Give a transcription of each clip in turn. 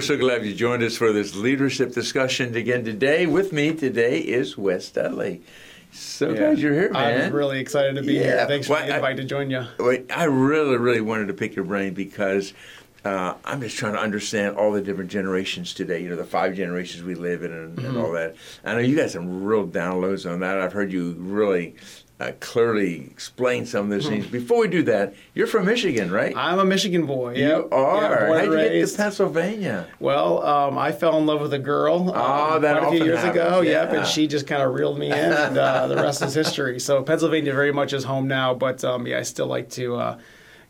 We're so glad you joined us for this leadership discussion again today. With me today is Wes Dudley. So Yeah. glad you're here, man. I'm really excited to be Yeah. here. Thanks for Well, the I- invite to join you. Wait, I really, really wanted to pick your brain because uh, I'm just trying to understand all the different generations today. You know, the five generations we live in and, Mm-hmm. and all that. I know you got some real downloads on that. I've heard you really uh, clearly explain some of those things. Before we do that, you're from Michigan, right? I'm a Michigan boy. you Yep. are. Yeah, born How'd and you get to. Pennsylvania? Well, um, I fell in love with a girl Oh, um, that quite a few years ago. happens, Yep, and she just kind of reeled me in, and uh, the rest is history. So Pennsylvania very much is home now, but um, yeah, I still like to. Uh,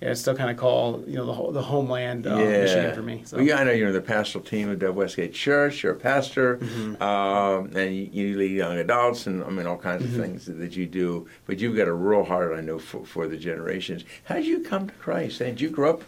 yeah, I still kind of call you know the ho- the homeland uh, Michigan for me. So. Well, yeah, I know you're the pastoral team of Dove Westgate Church. You're a pastor, Mm-hmm. um, and you, you lead young adults, and I mean all kinds Mm-hmm. of things that, that you do. But you've got a real heart, I know, for, for the generations. How did you come to Christ? And did you grow up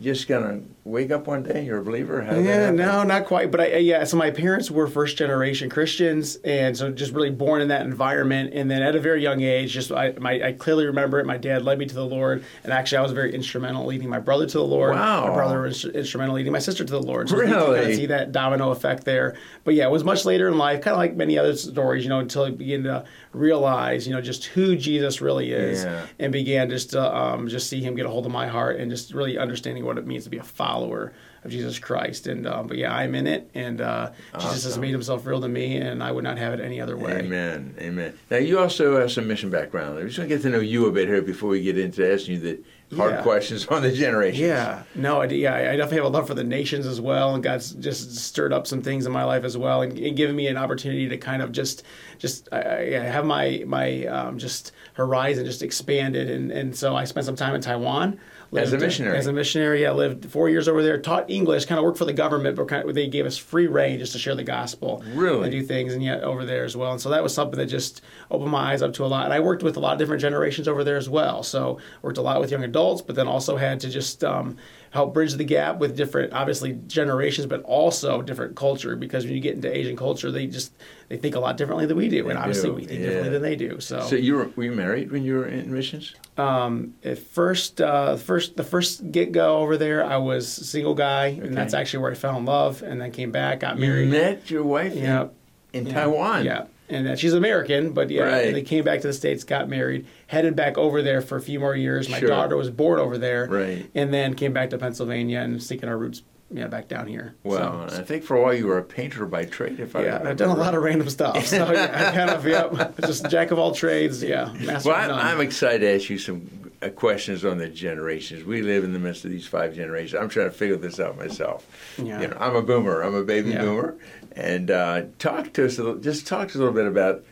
just gonna wake up one day you're a believer? How Yeah, no, not quite. But I, yeah, so my parents were first generation Christians, and so just really born in that environment. And then at a very young age, just I, my, I clearly remember it. My dad led me to the Lord, and actually I was very instrumental leading my brother to the Lord. Wow. My brother was instrumental leading my sister to the Lord. So can kind Really? of see that domino effect there. But yeah, it was much later in life, kind of like many other stories, you know, until I began to realize, you know, just who Jesus really is, Yeah. and began just to um, just see Him get a hold of my heart, and just really understanding what it means to be a follower of Jesus Christ. And um, but yeah, I'm in it, and uh, Jesus has made Himself real to me, and I would not have it any other way. Amen. Amen. Now you also have some mission background. I just want to get to know you a bit here before we get into asking you the hard Yeah. questions on the generations. Yeah, no, I, yeah, I definitely have a love for the nations as well, and God's just stirred up some things in my life as well, and, and given me an opportunity to kind of just, just I, I have my my um, just horizon just expanded, and and so I spent some time in Taiwan. As a missionary. As a missionary, I lived four years over there, taught English, kind of worked for the government, but kind of, they gave us free reign just to share the gospel. Really? And do things, and yet over there as well. And so that was something that just opened my eyes up to a lot. And I worked with a lot of different generations over there as well. So worked a lot with young adults, but then also had to just um, help bridge the gap with different, obviously generations, but also different culture. Because when you get into Asian culture, they just they think a lot differently than we do, and obviously do, we think yeah. differently than they do. So, So you were, were you married when you were in missions? um, at first, uh, first the first get go over there, I was a single guy, and that's actually where I fell in love, and then came back, got You married. met your wife in- Yeah. in, Yeah. Taiwan. Yeah, and uh, she's American, but yeah, Right. they came back to the states, got married, headed back over there for a few more years. My Sure. daughter was born over there, Right. and then came back to Pennsylvania and sticking our roots, yeah, back down here. Well, So- I think for a while you were a painter by trade, if I yeah, remember I've done a lot of random stuff. So yeah, I kind of yep, just jack of all trades. Yeah, master Well, I'm. I'm excited to ask you some uh, questions on the generations. We live in the midst of these five generations. I'm trying to figure this out myself. Yeah. You know, I'm a boomer. I'm a baby Yeah. boomer. And uh, talk to us a little. Just talk to us a little bit about.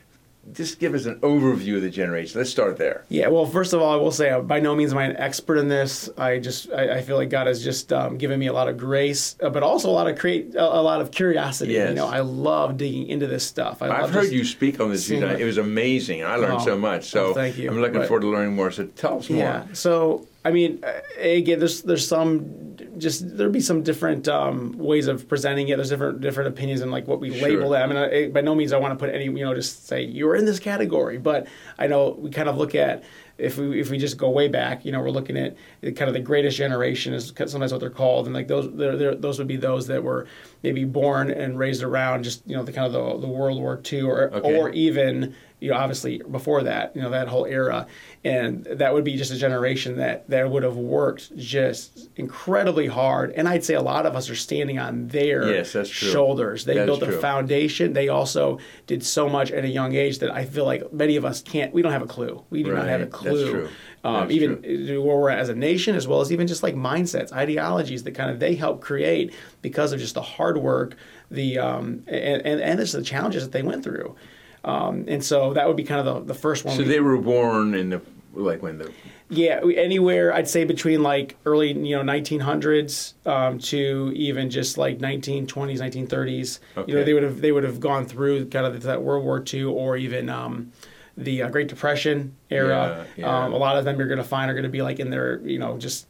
Just give us an overview of the generation. Let's start there. Yeah, well, first of all, I will say, uh, by no means am I an expert in this. I just, I, I feel like God has just um, given me a lot of grace, uh, but also a lot of create, a, a lot of curiosity. Yes. You know, I love digging into this stuff. I I've heard you speak on this. tonight. It was amazing. I learned Oh, so much. So oh, thank you. I'm looking But- forward to learning more. So tell us more. Yeah. So I mean, uh, again, there's there's some just there'd be some different um, ways of presenting it. There's different different opinions and like what we Sure. label it. I mean, I, by no means I want to put any you know just say you're in this category, but I know we kind of look at. If we if we just go way back, you know, we're looking at kind of the greatest generation is sometimes what they're called, and like those they're, they're, those would be those that were maybe born and raised around just you know the kind of the, the World War II or Okay. or even you know obviously before that you know that whole era and that would be just a generation that that would have worked just incredibly hard and i'd say a lot of us are standing on their Yes, that's true. shoulders they That built a foundation they also did so much at a young age that i feel like many of us can't we don't have a clue we do not have a Right. That's clue true. Um, even true. where we're at as a nation as well as even just like mindsets ideologies that kind of they help create because of just the hard work the um, and, and and just the challenges that they went through um, and so that would be kind of the, the first one So we- they were born in the like when the Yeah, anywhere I'd say between like early, you know, 1900s um, to even just like 1920s, 1930s. Okay. You know, they would have they would have gone through kind of that World War II or even um, the uh, Great Depression era. Yeah, yeah. Um, a lot of them you're going to find are going to be like in their, you know, just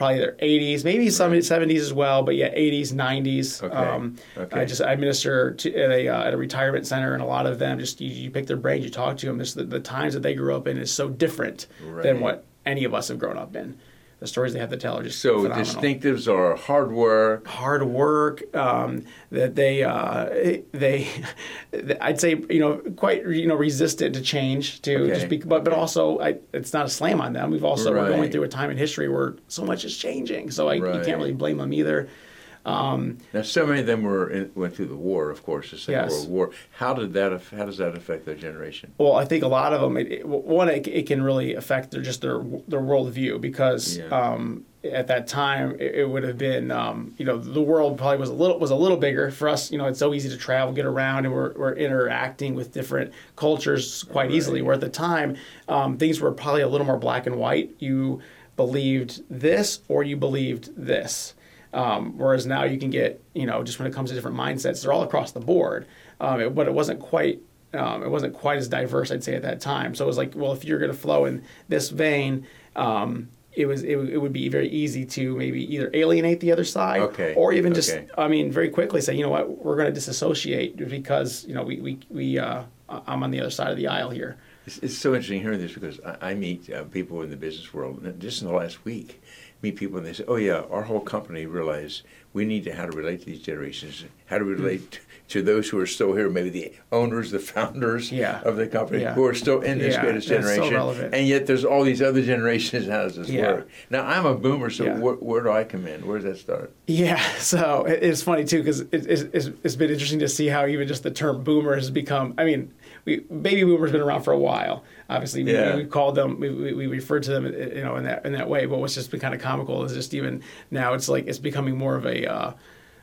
probably their 80s, maybe some 70s as well, but yeah, 80s, 90s. Okay, Um, okay. I just I administer to, at a uh, at a retirement center, and a lot of them just you, you pick their brains, you talk to them. Just the, the times that they grew up in is so different Right. than what any of us have grown up in. The stories they have to tell are just so phenomenal. distinctives are hard work. hard work um, that they uh, they I'd say you know quite you know resistant to change to Okay, just be, but but also I, it's not a slam on them. We've also we're going through a time in history where so much is changing, so I, you can't really blame them either. Um, Now, so many of them were in, went through the war, of course, the Second Yes. World War. How did that? How does that affect their generation? Well, I think a lot of them. It, it, one, it, it can really affect their just their their worldview because Yeah. um, at that time it, it would have been um, you know the world probably was a little was a little bigger for us. You know, it's so easy to travel, get around, and we're we're interacting with different cultures quite easily. Where at the time um, things were probably a little more black and white. You believed this or you believed this. Um, whereas now you can get, you know, just when it comes to different mindsets, they're all across the board. Um, it, but it wasn't quite, um, it wasn't quite as diverse, I'd say, at that time. So it was like, well, if you're going to flow in this vein, um, it was it, it would be very easy to maybe either alienate the other side, Okay, or even just, okay. I mean, very quickly say, you know what, we're going to disassociate because you know we we we uh, I'm on the other side of the aisle here. It's, it's so interesting hearing this because I, I meet uh, people in the business world just in the last week. Meet people and they say, "Oh yeah, our whole company realized we need to how to relate to these generations, how to relate mm. to those who are still here, maybe the owners, the founders Yeah. of the company Yeah. who are still in this Yeah, greatest that's so generation, and yet there's all these other generations. How does this work? Now I'm a boomer, so where, where do I come in? Where does that start? Yeah, so it's funny too because it, it's, it's, it's been interesting to see how even just the term boomer has become. I mean, we, baby boomers been around for a while. Obviously, we, we called them, we, we, we referred to them, you know, in that in that way. But what's just been kind of comical is just even now it's like it's becoming more of a. Uh,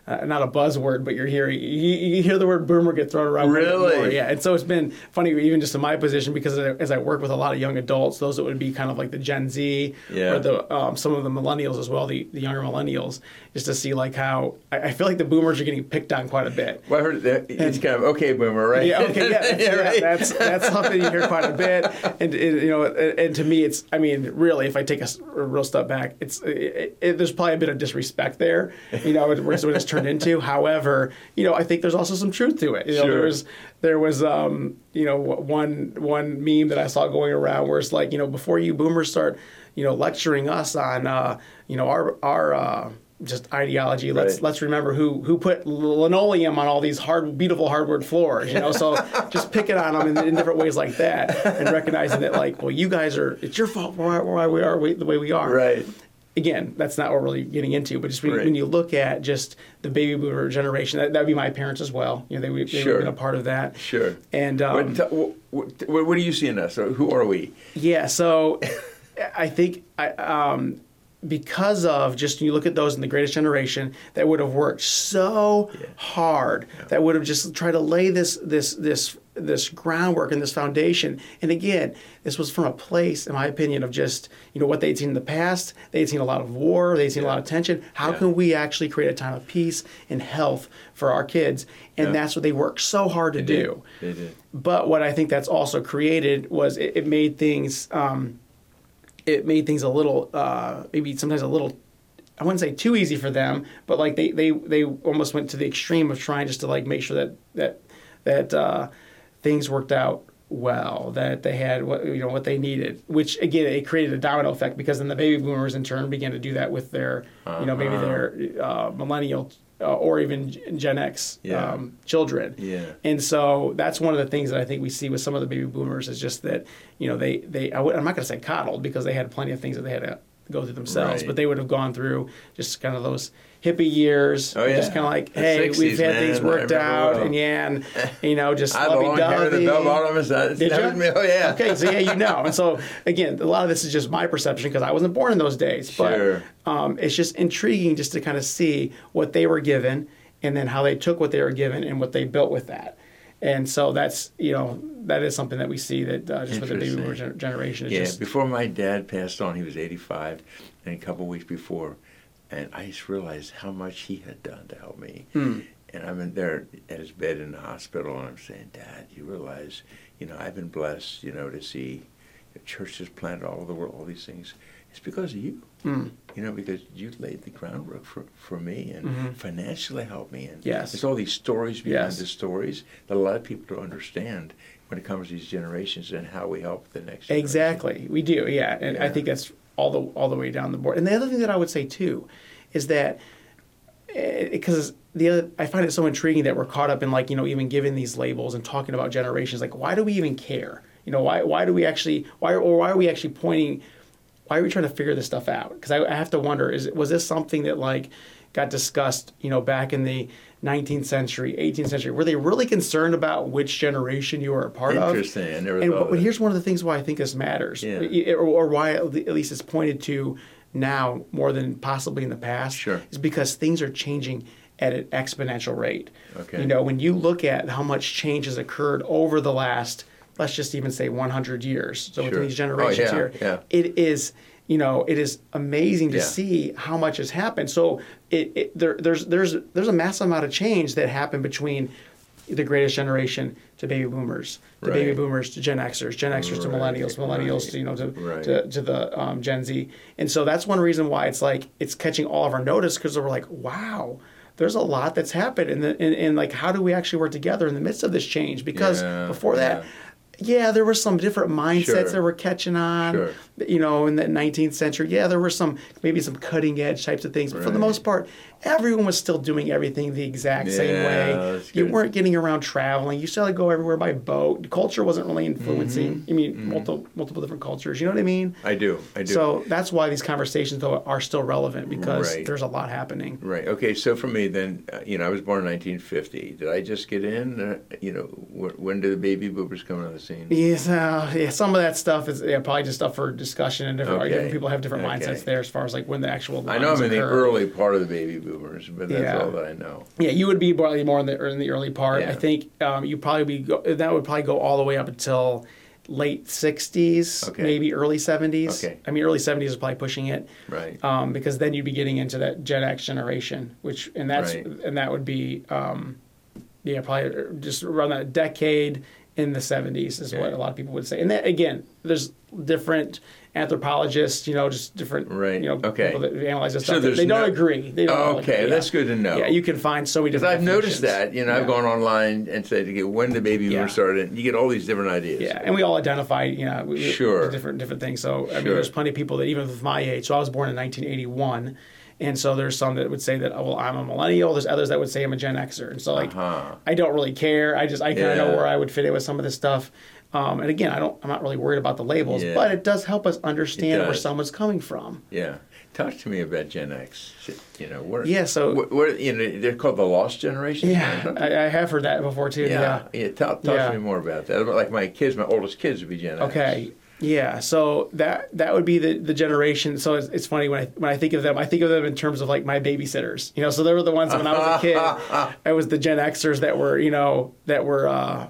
uh, not a buzzword, but you're hearing you, you hear the word boomer get thrown around. Really? more. Yeah, and so it's been funny, even just in my position, because as I- work with a lot of young adults, those that would be kind of like the Gen Z Yeah. or the um, some of the millennials as well, the, the younger millennials, just to see like how I, I feel like the boomers are getting picked on quite a bit. Well, I heard that it's kind of okay, boomer, right? Yeah, okay, yeah, that's, yeah, right. that's that's something you hear quite a bit, and, and, you know, and, and to me, it's, I mean, really, if I take a, real step back, it's, it, it, there's probably a bit of disrespect there, you know, what what it's turned into. However, you know, I think there's also some truth to it. You know, Sure. there was, there was, um, you know, one one meme that I saw going around where it's like, you know, before you boomers start, you know, lecturing us on, uh, you know, our our. Uh, just ideology. Let's Right. let's remember who who put linoleum on all these hard, beautiful hardwood floors. You know, so just picking on them in, in different ways like that, and recognizing that like, well, you guys are. It's your fault why, why we are the way we are. Right. Again, that's not what we're really getting into, but just when, Right. when you look at just the baby boomer generation, that would be my parents as well. You know, they, would- they would Sure. have been a part of that. Sure. And um, what, what, what, what do you see in us? Who are we? yeah, so I think I, um, because of just you look at those in the greatest generation that would have worked so hard, that would have just tried to lay this this this this groundwork and this foundation. And again, this was from a place, in my opinion, of just you know what they'd seen in the past. They'd seen a lot of war. They'd seen a lot of tension. How Yeah. can we actually create a time of peace and health for our kids? And Yeah. that's what they worked so hard to do. They did. But what I think that's also created was it, it made things um, it made things a little uh, maybe sometimes a little I wouldn't say too easy for them, but like they they they almost went to the extreme of trying just to like make sure that that that uh, things worked out well that they had what you know what they needed which again it created a domino effect because then the baby boomers in turn began to do that with their you know maybe their uh, millennial uh, or even Gen X Yeah. um, children Yeah. and so that's one of the things that I think we see with some of the baby boomers is just that you know they they I w- I'm not going to say coddled because they had plenty of things that they had to go through themselves, Right. but they would have gone through just kind of those hippie years, Oh, yeah. just kind of like, The hey, 60s, we've had man. things worked out, well. and yeah, and you know, just I had the long hair, the lovey-dovey. bell bottoms. Did was me. Oh yeah. Okay, so yeah, you know. And so again, a lot of this is just my perception because I wasn't born in those days. Sure. But um, it's just intriguing just to kind of see what they were given and then how they took what they were given and what they built with that. and so that's you know that is something that we see that uh, just with the baby boomer generation. Yeah, just, before my dad passed on, he was 85, and a couple of weeks before, and I just realized how much he had done to help me. Hmm. And I'm in there at his bed in the hospital, and I'm saying, Dad, you realize, you know, I've been blessed, you know, to see churches planted all over the world, all these things. It's because of you, Mm. you know, because you laid the groundwork for, for me and Mhm. financially helped me. And Yes. there's all these stories behind Yes. the stories that a lot of people don't understand when it comes to these generations and how we help the next generation. Exactly, we do. Yeah, and I think that's all the all the way down the board. And the other thing that I would say too is that eh, because the other, I find it so intriguing that we're caught up in like you know even giving these labels and talking about generations. Like, why do we even care? You know, why why do we actually why or why are we actually pointing? Why are we trying to figure this stuff out? Because I, I have to wonder: is was this something that like got discussed? You know, back in the 19th century, 18th century, were they really concerned about which generation you were a part of? Interesting. I never And thought but, but here's one of the things why I think this matters, Yeah. or, or why at least it's pointed to now more than possibly in the past. Sure. is because things are changing at an exponential rate. Okay. You know, when you look at how much change has occurred over the last, let's just even say 100 years, so Sure. within these Oh, generations yeah, here, yeah. it is. You know, it is amazing to Yeah. see how much has happened. So it, it there, there's there's there's a massive amount of change that happened between the greatest generation to baby boomers, to baby boomers to Gen Xers, Gen Xers to millennials, millennials right, to you know to right. to, to the um, Gen Z, and so that's one reason why it's like it's catching all of our notice because we're like, wow, there's a lot that's happened, and, the, and and like how do we actually work together in the midst of this change? Because Yeah, before that. yeah. Yeah, there were some different mindsets Sure. that were catching on. Sure. You know, in the 19th century, yeah, there were some maybe some cutting edge types of things, but for the most part, everyone was still doing everything the exact same way. You good. weren't getting around traveling. You still had to go everywhere by boat. Culture wasn't really influencing. Mm-hmm. I mean, multiple multiple different cultures. You know what I mean? I do. I do. So that's why these conversations though are still relevant because Right. there's a lot happening. Right. Okay. So for me, then, uh, you know, I was born in 1950. Did I just get in? Uh, you know, wh- when did the baby boomers come on the scene? Yes, uh, yeah. Some of that stuff is yeah, probably just stuff for discussion, and different, Okay. different people have different Okay. mindsets there as far as like when the actual. I know I'm in the early part of the baby boomers, but that's Yeah. all that I know. Yeah, you would be probably more in the in the early part. Yeah. I think um, you probably be go, that would probably go all the way up until late '60s, Okay. maybe early '70s. Okay. I mean, early '70s is probably pushing it. Right. um, because then you'd be getting into that Gen X generation, which and that's Right. and that would be um, yeah probably just around that decade in the 70s is what a lot of people would say. And then again, there's different anthropologists, you know, just different Right. you know Okay. people that analyze this So stuff. there's they don't no- agree. They don't all Okay, agree, that's good to know. Yeah, you can find so many Because different. I've noticed that, you know, I've gone online and said, okay, when the baby Yeah. boomers started, you get all these different ideas. Yeah, and we all identify, you know, we- we- Sure. different different things. So I mean, Sure. there's plenty of people that even with my age. So I was born in 1981, and so there's some that would say that oh, well I'm a millennial. There's others that would say I'm a Gen Xer, and so like Uh-huh. I don't really care. I just I kind of know where I would fit in with some of this stuff. Um, and again, I don't. I'm not really worried about the labels, Yeah. but it does help us understand where someone's coming from. Yeah. Talk to me about Gen X. You know, what? Yeah, so- what, what you know, they're called the lost generation. Yeah. I, I have heard that before too. yeah. Yeah. Talk, talk Yeah. to me more about that. Like my kids, my oldest kids would be Gen X. Okay. Yeah, so that that would be the, the generation. So it's, it's funny when I when I think of them, I think of them in terms of like my babysitters. You know, so they were the ones when I was a kid. I was the Gen Xers that were you know that were uh,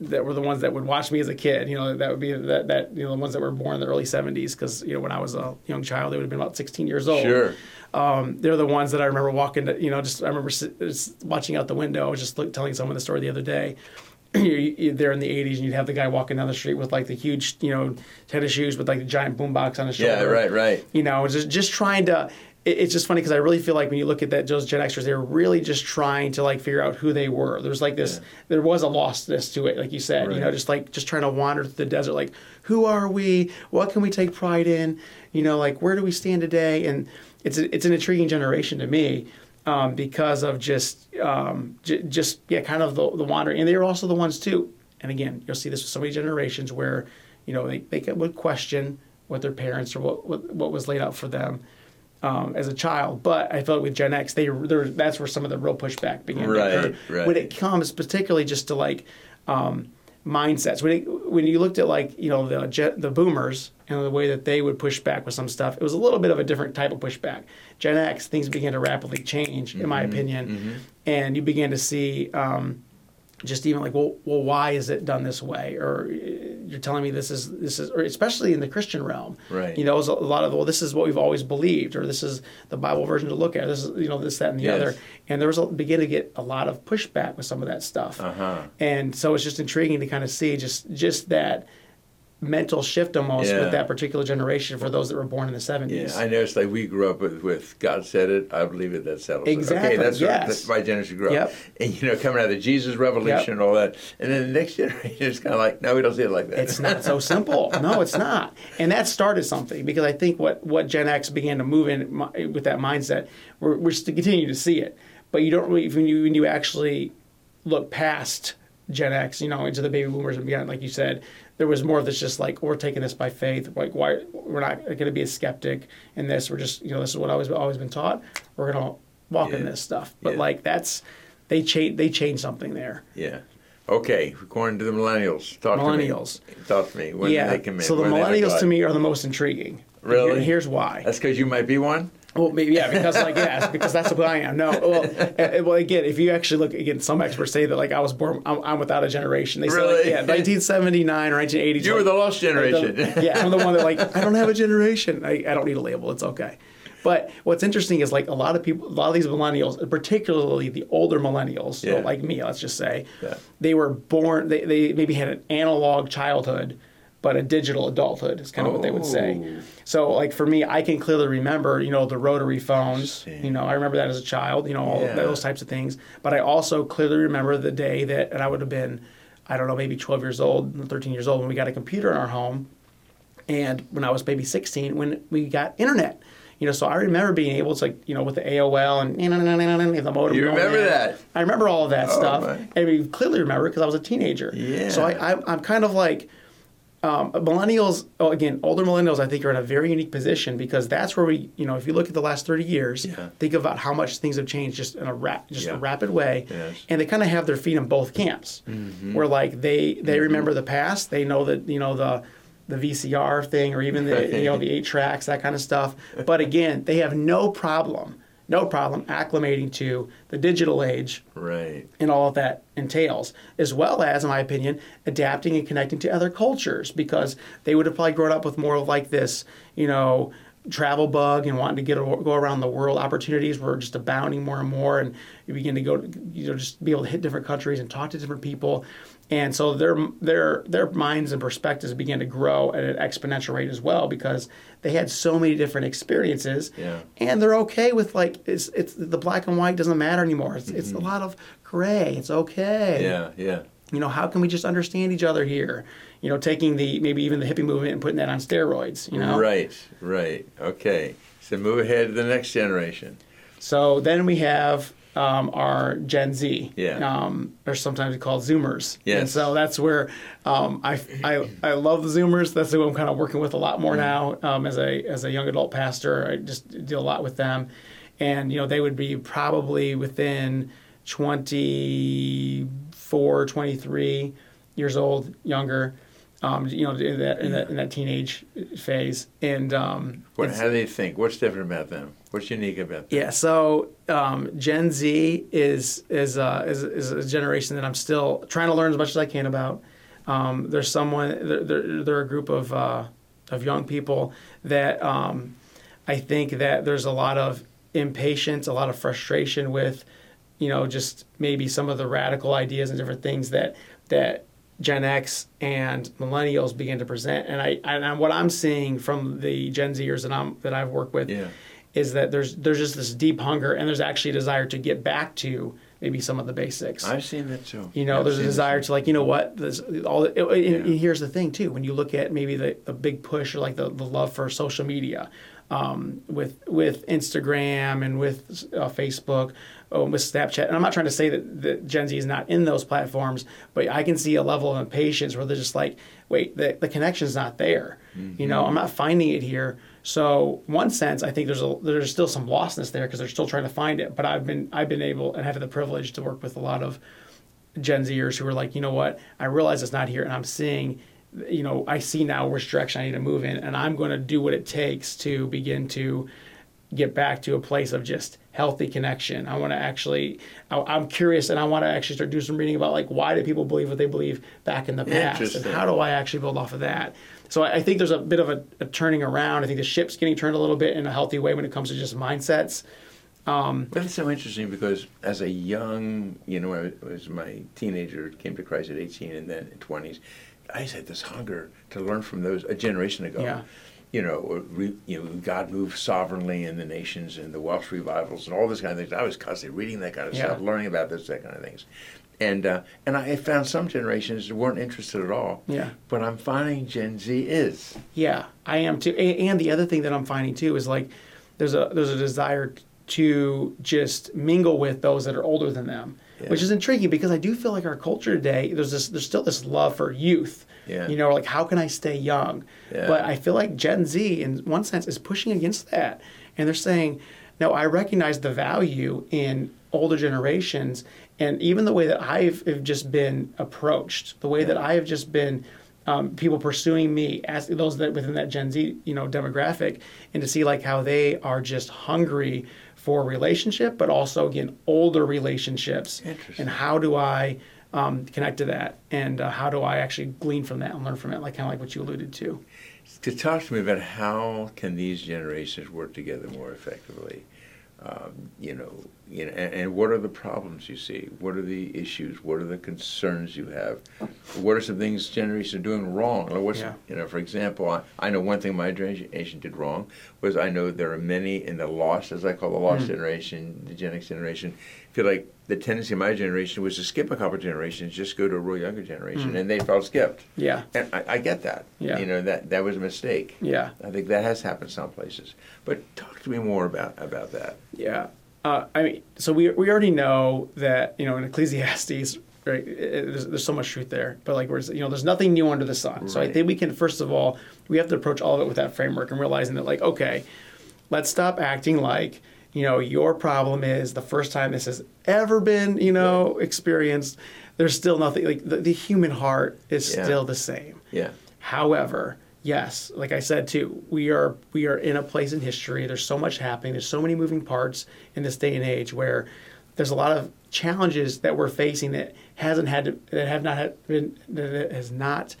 that were the ones that would watch me as a kid. You know, that would be that that you know the ones that were born in the early '70s because you know when I was a young child, they would have been about 16 years old. Sure. Um, they're the ones that I remember walking to, you know, just I remember just watching out the window. I was just telling someone the story the other day. they're in the 80s and you'd have the guy walking down the street with like the huge, you know, tennis shoes with like the giant boombox on his shoulder. Yeah. Right. Right. You know, just just trying to. It, it's just funny because I really feel like when you look at that those Gen Xers, they're really just trying to like figure out who they were. There's like this, there was a lostness to it, like you said. You know, just like just trying to wander through the desert, like who are we? What can we take pride in? You know, like where do we stand today? And it's a, it's an intriguing generation to me um, because of just um, j- just yeah, kind of the, the wandering. And they were also the ones too. And again, you'll see this with so many generations where you know they they would question what their parents or what what, what was laid out for them. Um, as a child, but I feel like with Gen X, they that's where some of the real pushback began. to Right, right. When it comes, particularly just to like um, mindsets. When it, when you looked at like you know the jet, the boomers and the way that they would push back with some stuff, it was a little bit of a different type of pushback. Gen X, things began to rapidly change, in my Mm-hmm, opinion, and you began to see. Um, just even like, well, well, why is it done this way? Or you're telling me this is this is, or especially in the Christian realm, Right. You know, it's a lot of well, this is what we've always believed, or this is the Bible version to look at. This is you know this, that, and the Yes. other. And there was a begin to get a lot of pushback with some of that stuff. Uh-huh. And so it's just intriguing to kind of see just just that mental shift almost Yeah. with that particular generation for those that were born in the 70s. Yeah, I noticed like we grew up with, with God said it, I believe it, that settles it. Exactly, Okay, that's right. yes. That's my generation grew up. Yep. And you know, coming out of the Jesus revolution Yep. and all that. And then the next generation is kind of like, no, we don't see it like that. It's not so simple. No, it's not. And that started something because I think what, what Gen X began to move in with that mindset, we're, we're still continue to see it. But you don't really, when you, when you actually look past Gen X, you know, into the baby boomers and beyond, like you said, there was more of this just like, we're taking this by faith. Like, why, we're not going to be a skeptic in this. We're just, you know, this is what I've always, always been taught. We're going to walk in this stuff. But Yeah. like, that's, they changed, they changed something there. yeah. Okay, according to the millennials, talk Millennials. to me. Talk to me. When yeah. they come in? So the millennials to me are the most intriguing. Really? And here's why. That's because you might be one. Well, maybe yeah, because like yeah, because that's what I am. No, well, well, again, if you actually look again, some experts say that like I was born, I'm, I'm without a generation. They say like, yeah, 1979 or 1980. You were the lost generation. yeah, I'm the one that like I don't have a generation. I, I don't need a label. It's okay. But what's interesting is like a lot of people, a lot of these millennials, particularly the older millennials, so like me, let's just say, Yeah. they were born. They, they maybe had an analog childhood, but a digital adulthood is kind of what they would say. Oh. So like for me, I can clearly remember, you know, the rotary phones. You know, I remember that as a child. You know, all Yeah. those types of things. But I also clearly remember the day that, and I would have been, I don't know, maybe 12 years old, 13 years old when we got a computer in our home and when I was maybe 16 when we got internet. You know, so I remember being able to, like, you know, with the AOL and and the modem. You remember in. that? I remember all of that Oh, stuff, my. and we clearly remember because I was a teenager. Yeah. So I, I, I'm kind of like um, millennials. Oh, again, older millennials, I think, are in a very unique position because that's where we, you know, if you look at the last 30 years, Yeah. think about how much things have changed just in a rap, just Yeah. a rapid way, Yes. and they kind of have their feet in both camps. Mm-hmm. Where like they they remember the past, they know that you know the the VCR thing or even the you know the eight tracks that kind of stuff. But again, they have no problem, no problem acclimating to the digital age Right. and all of that entails, as well as, in my opinion, adapting and connecting to other cultures because they would have probably grown up with more of like this, you know, travel bug and wanting to get go around the world. Opportunities were just abounding more and more, and you begin to go, you know, just be able to hit different countries and talk to different people. And so their their their minds and perspectives began to grow at an exponential rate as well because they had so many different experiences Yeah. and they're okay with like it's it's the black and white doesn't matter anymore. It's it's a lot of gray. It's okay. Mm-hmm. Yeah. Yeah. You know, how can we just understand each other here? You know, taking the maybe even the hippie movement and putting that on steroids. You know. Right. Right. Okay. So move ahead to the next generation. So then we have um, our Gen Z. Yeah. Um, or sometimes called Zoomers. Yes. And so that's where um, I, I I love the Zoomers. That's who I'm kind of working with a lot more now um, as a as a young adult pastor. I just deal a lot with them, and you know they would be probably within 24, 23 years old, younger. Um, you know, in that, in that in that teenage phase, and um, What, how do they think? What's different about them? What's unique about them? yeah, so um, Gen Z is is, uh, is is a generation that I'm still trying to learn as much as I can about. Um, there's someone, they're, they're, they're a group of uh, of young people that um, I think that there's a lot of impatience, a lot of frustration with, you know, just maybe some of the radical ideas and different things that that Gen X and millennials begin to present. And I and what I'm seeing from the Gen Zers that I'm that I've worked with Yeah. Is that there's there's just this deep hunger and there's actually a desire to get back to maybe some of the basics. I've seen that too. you know, I've there's a desire to like, you know what, this all. The, and, and here's the thing too: when you look at maybe the, the big push or like the, the love for social media, um, with with Instagram and with uh, Facebook, um, with Snapchat, and I'm not trying to say that, that Gen Z is not in those platforms, but I can see a level of impatience where they're just like, wait, the the connection's not there. You know, I'm not finding it here. So, one sense, I think there's a there's still some lostness there because they're still trying to find it. But I've been I've been able and had the privilege to work with a lot of Gen Zers who are like, you know what, I realize it's not here, and I'm seeing, you know, I see now which direction I need to move in, and I'm going to do what it takes to begin to get back to a place of just healthy connection. I want to actually, I, am curious, and I want to actually start doing some reading about like why do people believe what they believe back in the past, and how do I actually build off of that. So I, I think there's a bit of a, a, turning around. I think the ship's getting turned a little bit in a healthy way when it comes to just mindsets. Um, That's so interesting because as a young, you know, I was my teenager, came to Christ at 18 and then 20s, I just had this hunger to learn from those a generation ago. Yeah you know, re, you know, God moved sovereignly in the nations and the Welsh revivals and all this kind of things. I was constantly reading that kind of yeah. stuff, learning about this, that kind of things. And uh, and I found some generations weren't interested at all. Yeah. But I'm finding Gen Z is. Yeah, I am too. And the other thing that I'm finding too is like there's a there's a desire to just mingle with those that are older than them, yeah. which is intriguing because I do feel like our culture today there's this there's still this love for youth yeah. You know, like how can I stay young? Yeah. But I feel like Gen Z, in one sense, is pushing against that, and they're saying, "No, I recognize the value in older generations, and even the way that I've just been approached, the way that I have just been." Um, people pursuing me as those that within that Gen Z you know demographic, and to see like how they are just hungry for relationship, but also again older relationships, and how do I um, connect to that, and uh, how do I actually glean from that and learn from it, like kind of like what you alluded to. To talk to me about how can these generations work together more effectively, um, you know, you know, and, and, what are the problems you see? What are the issues? What are the concerns you have? What are some things generations are doing wrong? Like what's, yeah. You know, for example, I, I, know one thing my generation did wrong was I know there are many in the lost, as I call the lost mm. generation, the Gen X generation, feel like the tendency of my generation was to skip a couple generations, just go to a real younger generation, mm. and they felt skipped. Yeah, and I, I, get that. Yeah, you know that that was a mistake. Yeah, I think that has happened some places. But talk to me more about about that. Yeah, uh, I mean, so we we already know that you know in Ecclesiastes. Right, it, there's, there's so much truth there, but like we're you know, there's nothing new under the sun. Right. So I think we can first of all we have to approach all of it with that framework and realizing that like okay, let's stop acting like you know, your problem is the first time this has ever been, you know, experienced, there's still nothing like the, the human heart is yeah. still the same. Yeah. However, yes, like I said too, we are we are in a place in history. There's so much happening. There's so many moving parts in this day and age where there's a lot of challenges that we're facing that hasn't had to that have not had been that has not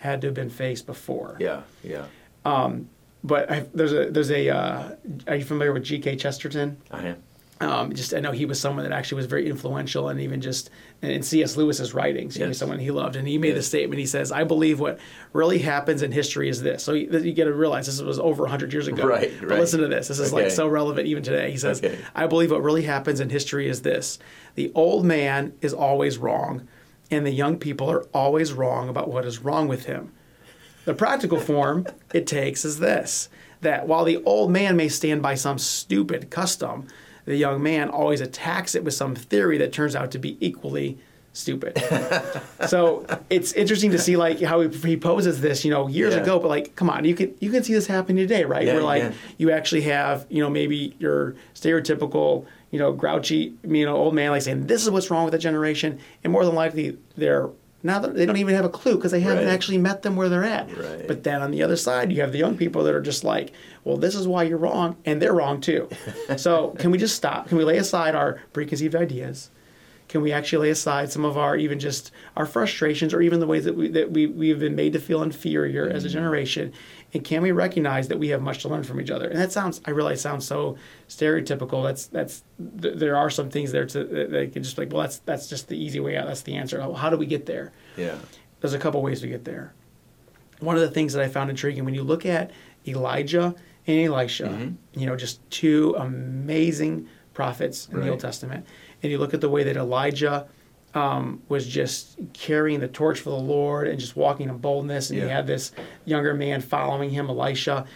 had to have been faced before. Yeah, yeah. Um, but I, there's a there's a uh, are you familiar with G.K. Chesterton? I am. Um, just I know he was someone that actually was very influential, and even just in C.S. Lewis's writings, he yes. was someone he loved, and he made yes. the statement. He says, "I believe what really happens in history is this." So you, you get to realize this was over hundred years ago. Right, right. But listen to this. This is okay. like so relevant even today. He says, okay. "I believe what really happens in history is this: the old man is always wrong, and the young people are always wrong about what is wrong with him." The practical form it takes is this that while the old man may stand by some stupid custom, the young man always attacks it with some theory that turns out to be equally stupid. so it's interesting to see like how he, he poses this, you know, years yeah. ago. But like, come on, you can you can see this happening today, right? Yeah, Where like yeah. you actually have, you know, maybe your stereotypical, you know, grouchy, you know, old man like saying this is what's wrong with the generation, and more than likely they're now they don't even have a clue because they haven't right. actually met them where they're at. Right. But then on the other side, you have the young people that are just like, well, this is why you're wrong, and they're wrong too. so can we just stop? Can we lay aside our preconceived ideas? Can we actually lay aside some of our even just our frustrations or even the ways that we that we we've been made to feel inferior mm-hmm. as a mm-hmm. generation and can we recognize that we have much to learn from each other? And that sounds, I realize, sounds so stereotypical. That's that's th- there are some things there to that can just like, well, that's that's just the easy way out. That's the answer. How do we get there? Yeah. There's a couple ways to get there. One of the things that I found intriguing when you look at Elijah and Elisha, mm-hmm. you know, just two amazing prophets in right. the Old Testament, and you look at the way that Elijah um, was just carrying the torch for the Lord and just walking in boldness. And yeah. he had this younger man following him, Elisha.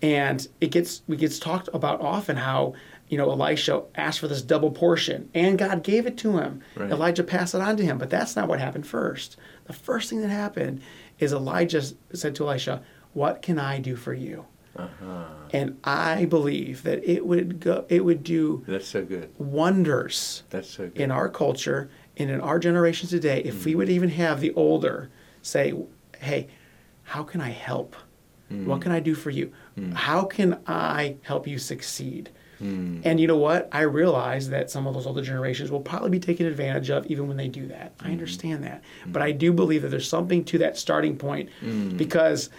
And it gets we gets talked about often how you know Elisha asked for this double portion, and God gave it to him. Right. Elijah passed it on to him, but that's not what happened first. The first thing that happened is Elijah said to Elisha, "What can I do for you?" Uh-huh. And I believe that it would go, it would do that's so good wonders. That's so good. in our culture and in our generation today, if we mm. would even have the older say, hey, how can I help? Mm. What can I do for you? Mm. How can I help you succeed? Hmm. And you know what? I realize that some of those older generations will probably be taken advantage of even when they do that. I mm-hmm. understand that. But mm-hmm. I do believe that there's something to that starting point Hmm. because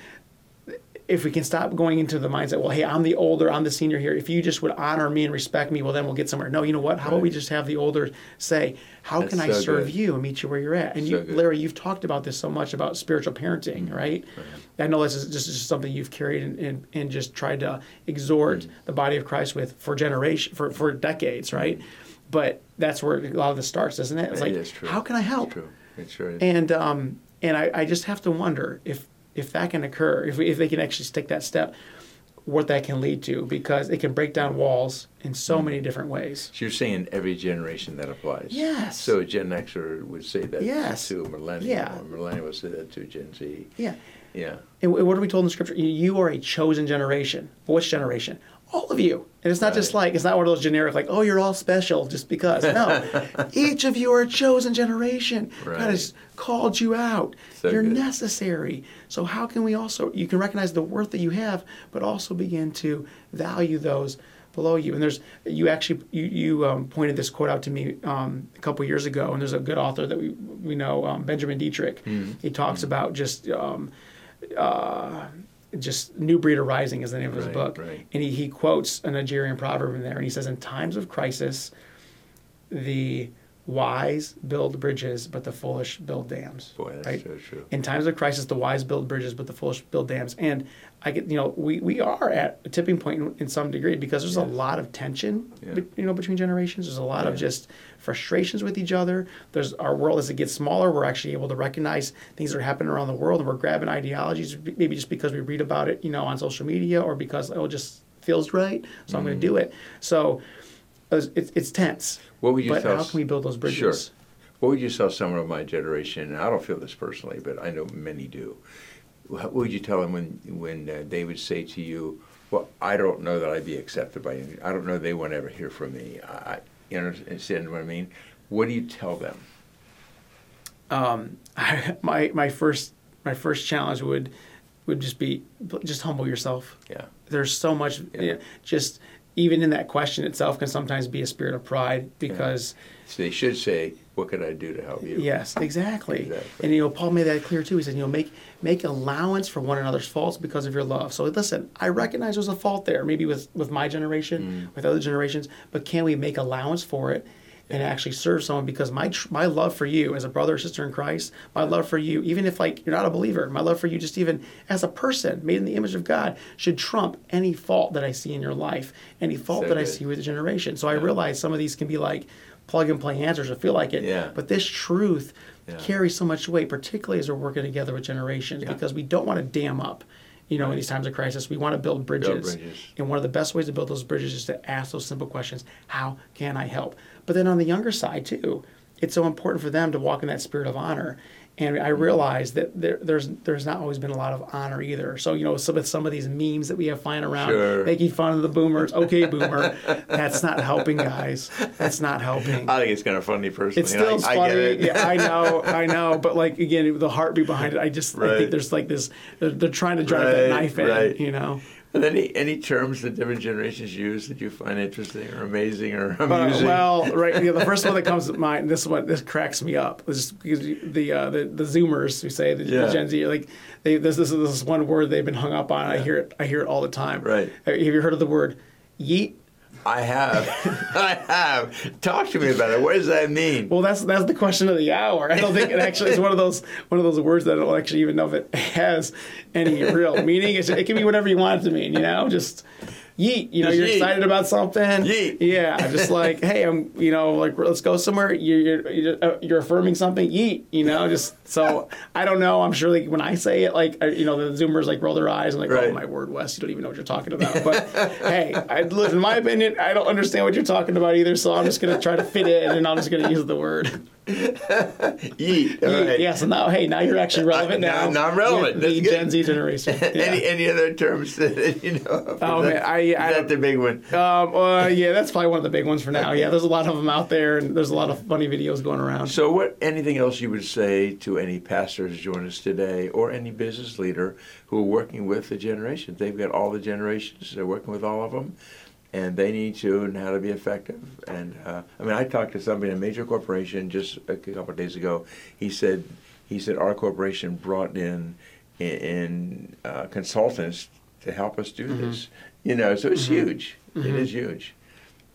if we can stop going into the mindset, well, hey, I'm the older, I'm the senior here. If you just would honor me and respect me, well, then we'll get somewhere. No, you know what? How about we just have the older say, how That's can I serve good. you and meet you where you're at? And So you, good. Mm-hmm. Larry, you've talked about this so much about spiritual parenting, right? I know this is just, just something you've carried and, and, and just tried to exhort Mm-hmm. the body of Christ with for generation for, for decades, right? But that's where a lot of this starts, isn't it? It's It like, is true. how can I help? It's true. It's true. And um, and I, I just have to wonder if if that can occur, if we, if they can actually take that step, what that can lead to, because it can break down walls in so Mm. many different ways. So you're saying every generation that applies. Yes. So a Gen Xer would say that Yes. to a millennial. Yeah. A millennial would say that to Gen Z. Yeah. Yeah. And what are we told in the scripture? You- You are a chosen generation. But which generation? All of you. And it's not just like, it's not one of those generic, like, oh, you're all special just because. No. Each of you are a chosen generation. God has called you out. So you're good. necessary. So, how can we also, you can recognize the worth that you have, but also begin to value those below you. And there's, you actually, you, you um, pointed this quote out to me um, a couple years ago, and there's a good author that we, we know, um, Benjamin Dietrich. He talks about just, um, uh, just new breed arising is the name of his Right, book right. and he, he quotes a nigerian proverb in there and he says in times of crisis the wise build bridges but the foolish build dams Boy, that's right so true. in times of crisis the wise build bridges but the foolish build dams and i get you know we, we are at a tipping point in, in some degree because there's a lot of tension Yeah. be- you know between generations there's a lot of just frustrations with each other there's our world as it gets smaller we're actually able to recognize things that are happening around the world and we're grabbing ideologies maybe just because we read about it you know on social media or because oh it just feels right so i'm going to mm-hmm. do it so it's, it's, it's tense What would you but tell how can we build those bridges Sure. What would you tell someone of my generation? And I don't feel this personally, but I know many do. What would you tell them when when uh, they would say to you, "Well, I don't know that I'd be accepted by you. I don't know they won't ever hear from me." I, I- you understand what I mean? What do you tell them? um, my my first my first challenge would would just be just humble yourself. Yeah. There's so much Yeah. you know, just even in that question itself can sometimes be a spirit of pride because So they should say, "What could I do to help you?" yes exactly. Exactly. and you know Paul made that clear too he said you know make make allowance for one another's faults because of your love so listen I recognize there's a fault there maybe with with my generation Mm. with other generations but can we make allowance for it and actually serve someone because my tr- my love for you as a brother or sister in Christ, my love for you, even if like you're not a believer, my love for you just even as a person made in the image of God should trump any fault that I see in your life, any fault So that I see with the generation. So I realize some of these can be like plug and play answers or feel like it, Yeah. but this truth Yeah. carries so much weight, particularly as we're working together with generations, Yeah. because we don't want to dam up. You know, in these times of crisis, we want to build bridges. build bridges. And one of the best ways to build those bridges is to ask those simple questions How can I help? But then on the younger side, too, it's so important for them to walk in that spirit of honor. And I mm-hmm. realize that there, there's there's not always been a lot of honor either. So you know, some of some of these memes that we have flying around, Sure. making fun of the boomers. Okay, boomer, that's not helping, guys. That's not helping. I think it's kind of funny personally. It's still I, I funny. get it. yeah, I know, I know. But like again, the heartbeat behind it, I just I think there's like this. They're, they're trying to drive Right, that knife in, right. you know. And any any terms that different generations use that you find interesting or amazing or Uh, amusing? well, right. Yeah, the first one that comes to mind. This one. This cracks me up. This the uh, the the Zoomers who say the, Yeah. the Gen Z like they this this is this one word they've been hung up on. I hear it. I hear it all the time. Right. Have you heard of the word yeet? I have, I have. Talk to me about it. What does that mean? Well, that's that's the question of the hour. I don't think it actually is one of those one of those words that I don't actually even know if it has any real meaning. It's, it can be whatever you want it to mean. You know, just yeet. You know, Just you're yeet. excited about something. Yeet. Yeah, I'm just like hey, I'm. You know, like let's go somewhere. You're you're, you're, uh, you're affirming something. Yeet. You know, just so I don't know. I'm sure like when I say it, like uh, you know, the Zoomers like roll their eyes and like, Right. oh my word, Wes, you don't even know what you're talking about. But hey, I, in my opinion, I don't understand what you're talking about either. So I'm just gonna try to fit in, and I'm just gonna use the word. Yeet. All Yeah, right. yeah, so now, hey, now you're actually relevant now- now. now I'm relevant. The good. Gen Z generation. Yeah. any any other terms that you know? Oh, man, I- is I- that the big one? Um, uh, yeah, that's probably one of the big ones for now. Yeah, there's a lot of them out there, and there's a lot of funny videos going around. So, what? Anything else you would say to any pastors join us today, or any business leader who are working with the generations? They've got all the generations. They're working with all of them, and they need to and how to be effective. And uh, I mean, I talked to somebody in a major corporation just a couple of days ago. He said, he said our corporation brought in in, uh, consultants to help us do this. You know, so it's huge. It is huge.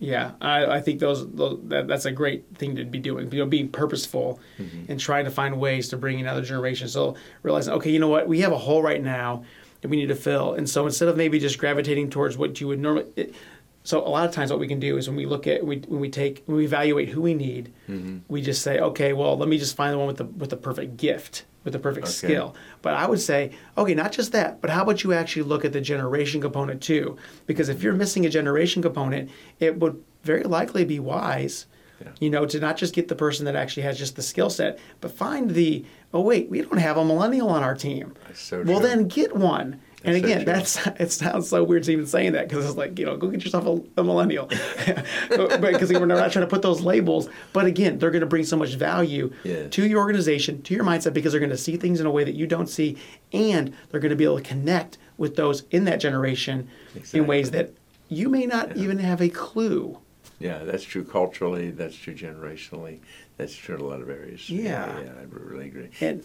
Yeah, I, I think those, those that, that's a great thing to be doing. You know, being purposeful and trying to find ways to bring in other generations. So realizing, okay, you know what, we have a hole right now that we need to fill, and so instead of maybe just gravitating towards what you would normally. It, so a lot of times, what we can do is when we look at we, when we take when we evaluate who we need, mm-hmm. we just say, okay, well, let me just find the one with the with the perfect gift, with the perfect Okay. skill. But I would say, okay, not just that, but how about you actually look at the generation component too? Because if mm-hmm. you're missing a generation component, it would very likely be wise, Yeah. you know, to not just get the person that actually has just the skill set, but find the, oh, wait, we don't have a millennial on our team. So well, then get one. And That's so again, true. that's it sounds so weird to even saying that because it's like you know go get yourself a, a millennial, because we're not trying to put those labels. But again, they're going to bring so much value Yes. to your organization, to your mindset, because they're going to see things in a way that you don't see, and they're going to be able to connect with those in that generation in ways that you may not even have a clue. Yeah, that's true culturally. That's true generationally. That's true in a lot of areas. Yeah. yeah, I really agree. And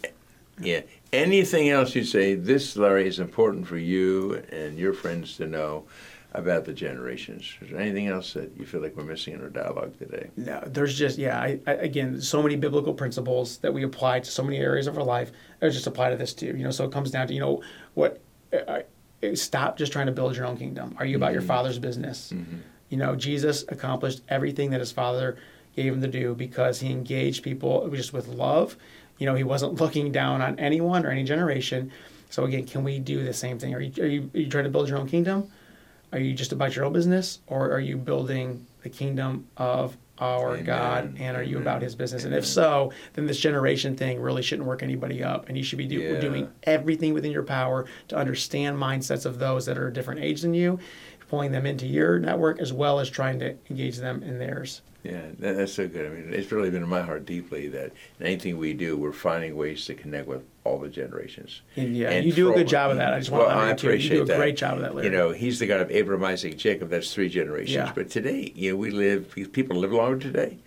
Yeah. Anything else you say? This, Larry, is important for you and your friends to know about the generations. Is there anything else that you feel like we're missing in our dialogue today? No, there's just yeah. I, I, again, so many biblical principles that we apply to so many areas of our life. That just apply to this too. You know, so it comes down to you know what. Uh, uh, stop just trying to build your own kingdom. Are you about your father's business? You know, Jesus accomplished everything that his father gave him to do because he engaged people just with love. You know, he wasn't looking down on anyone or any generation. So again, can we do the same thing? Are you are you, are you trying to build your own kingdom? Are you just about your own business, or are you building the kingdom of our Amen. God? And are you about His business? And if so, then this generation thing really shouldn't work anybody up, and you should be do, Yeah. doing everything within your power to understand mindsets of those that are a different age than you, pulling them into your network as well as trying to engage them in theirs. Yeah, that, that's so good. I mean, it's really been in my heart deeply that in anything we do, we're finding ways to connect with all the generations. And yeah, And you do a good job of that. I just want well, to I honor you. You do a that. great job of that, Larry. You know, he's the God of Abraham, Isaac, Jacob. That's three generations. Yeah. But today, you know, we live. People live longer today,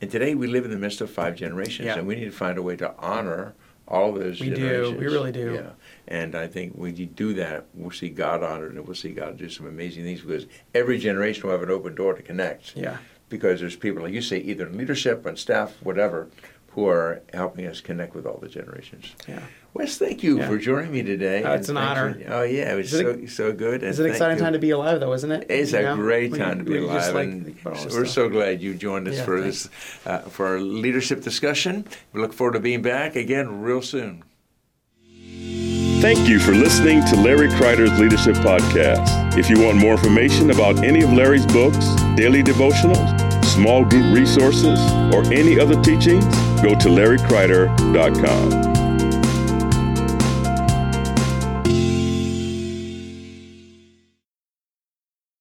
and today we live in the midst of five generations, Yeah. and we need to find a way to honor all those We do. We really do. Yeah, and I think when you do that, we'll see God honored, and we'll see God do some amazing things because every generation will have an open door to connect yeah. Because there's people like you say, either in leadership, on staff, whatever, who are helping us connect with all the generations. Yeah. Wes, thank you Yeah. for joining me today. Uh, it's an honor. for- oh yeah, it was Is so it so good. It's an exciting time to be alive, though, isn't it? It's You a know? great time you- to be when alive, just, like, and think about all this we're stuff. so glad you joined us Yeah, for thanks. this uh, for our leadership discussion. We look forward to being back again real soon. Thank you for listening to Larry Kreider's Leadership Podcast. If you want more information about any of Larry's books, daily devotionals, small group resources, or any other teachings, go to larrykreider.com.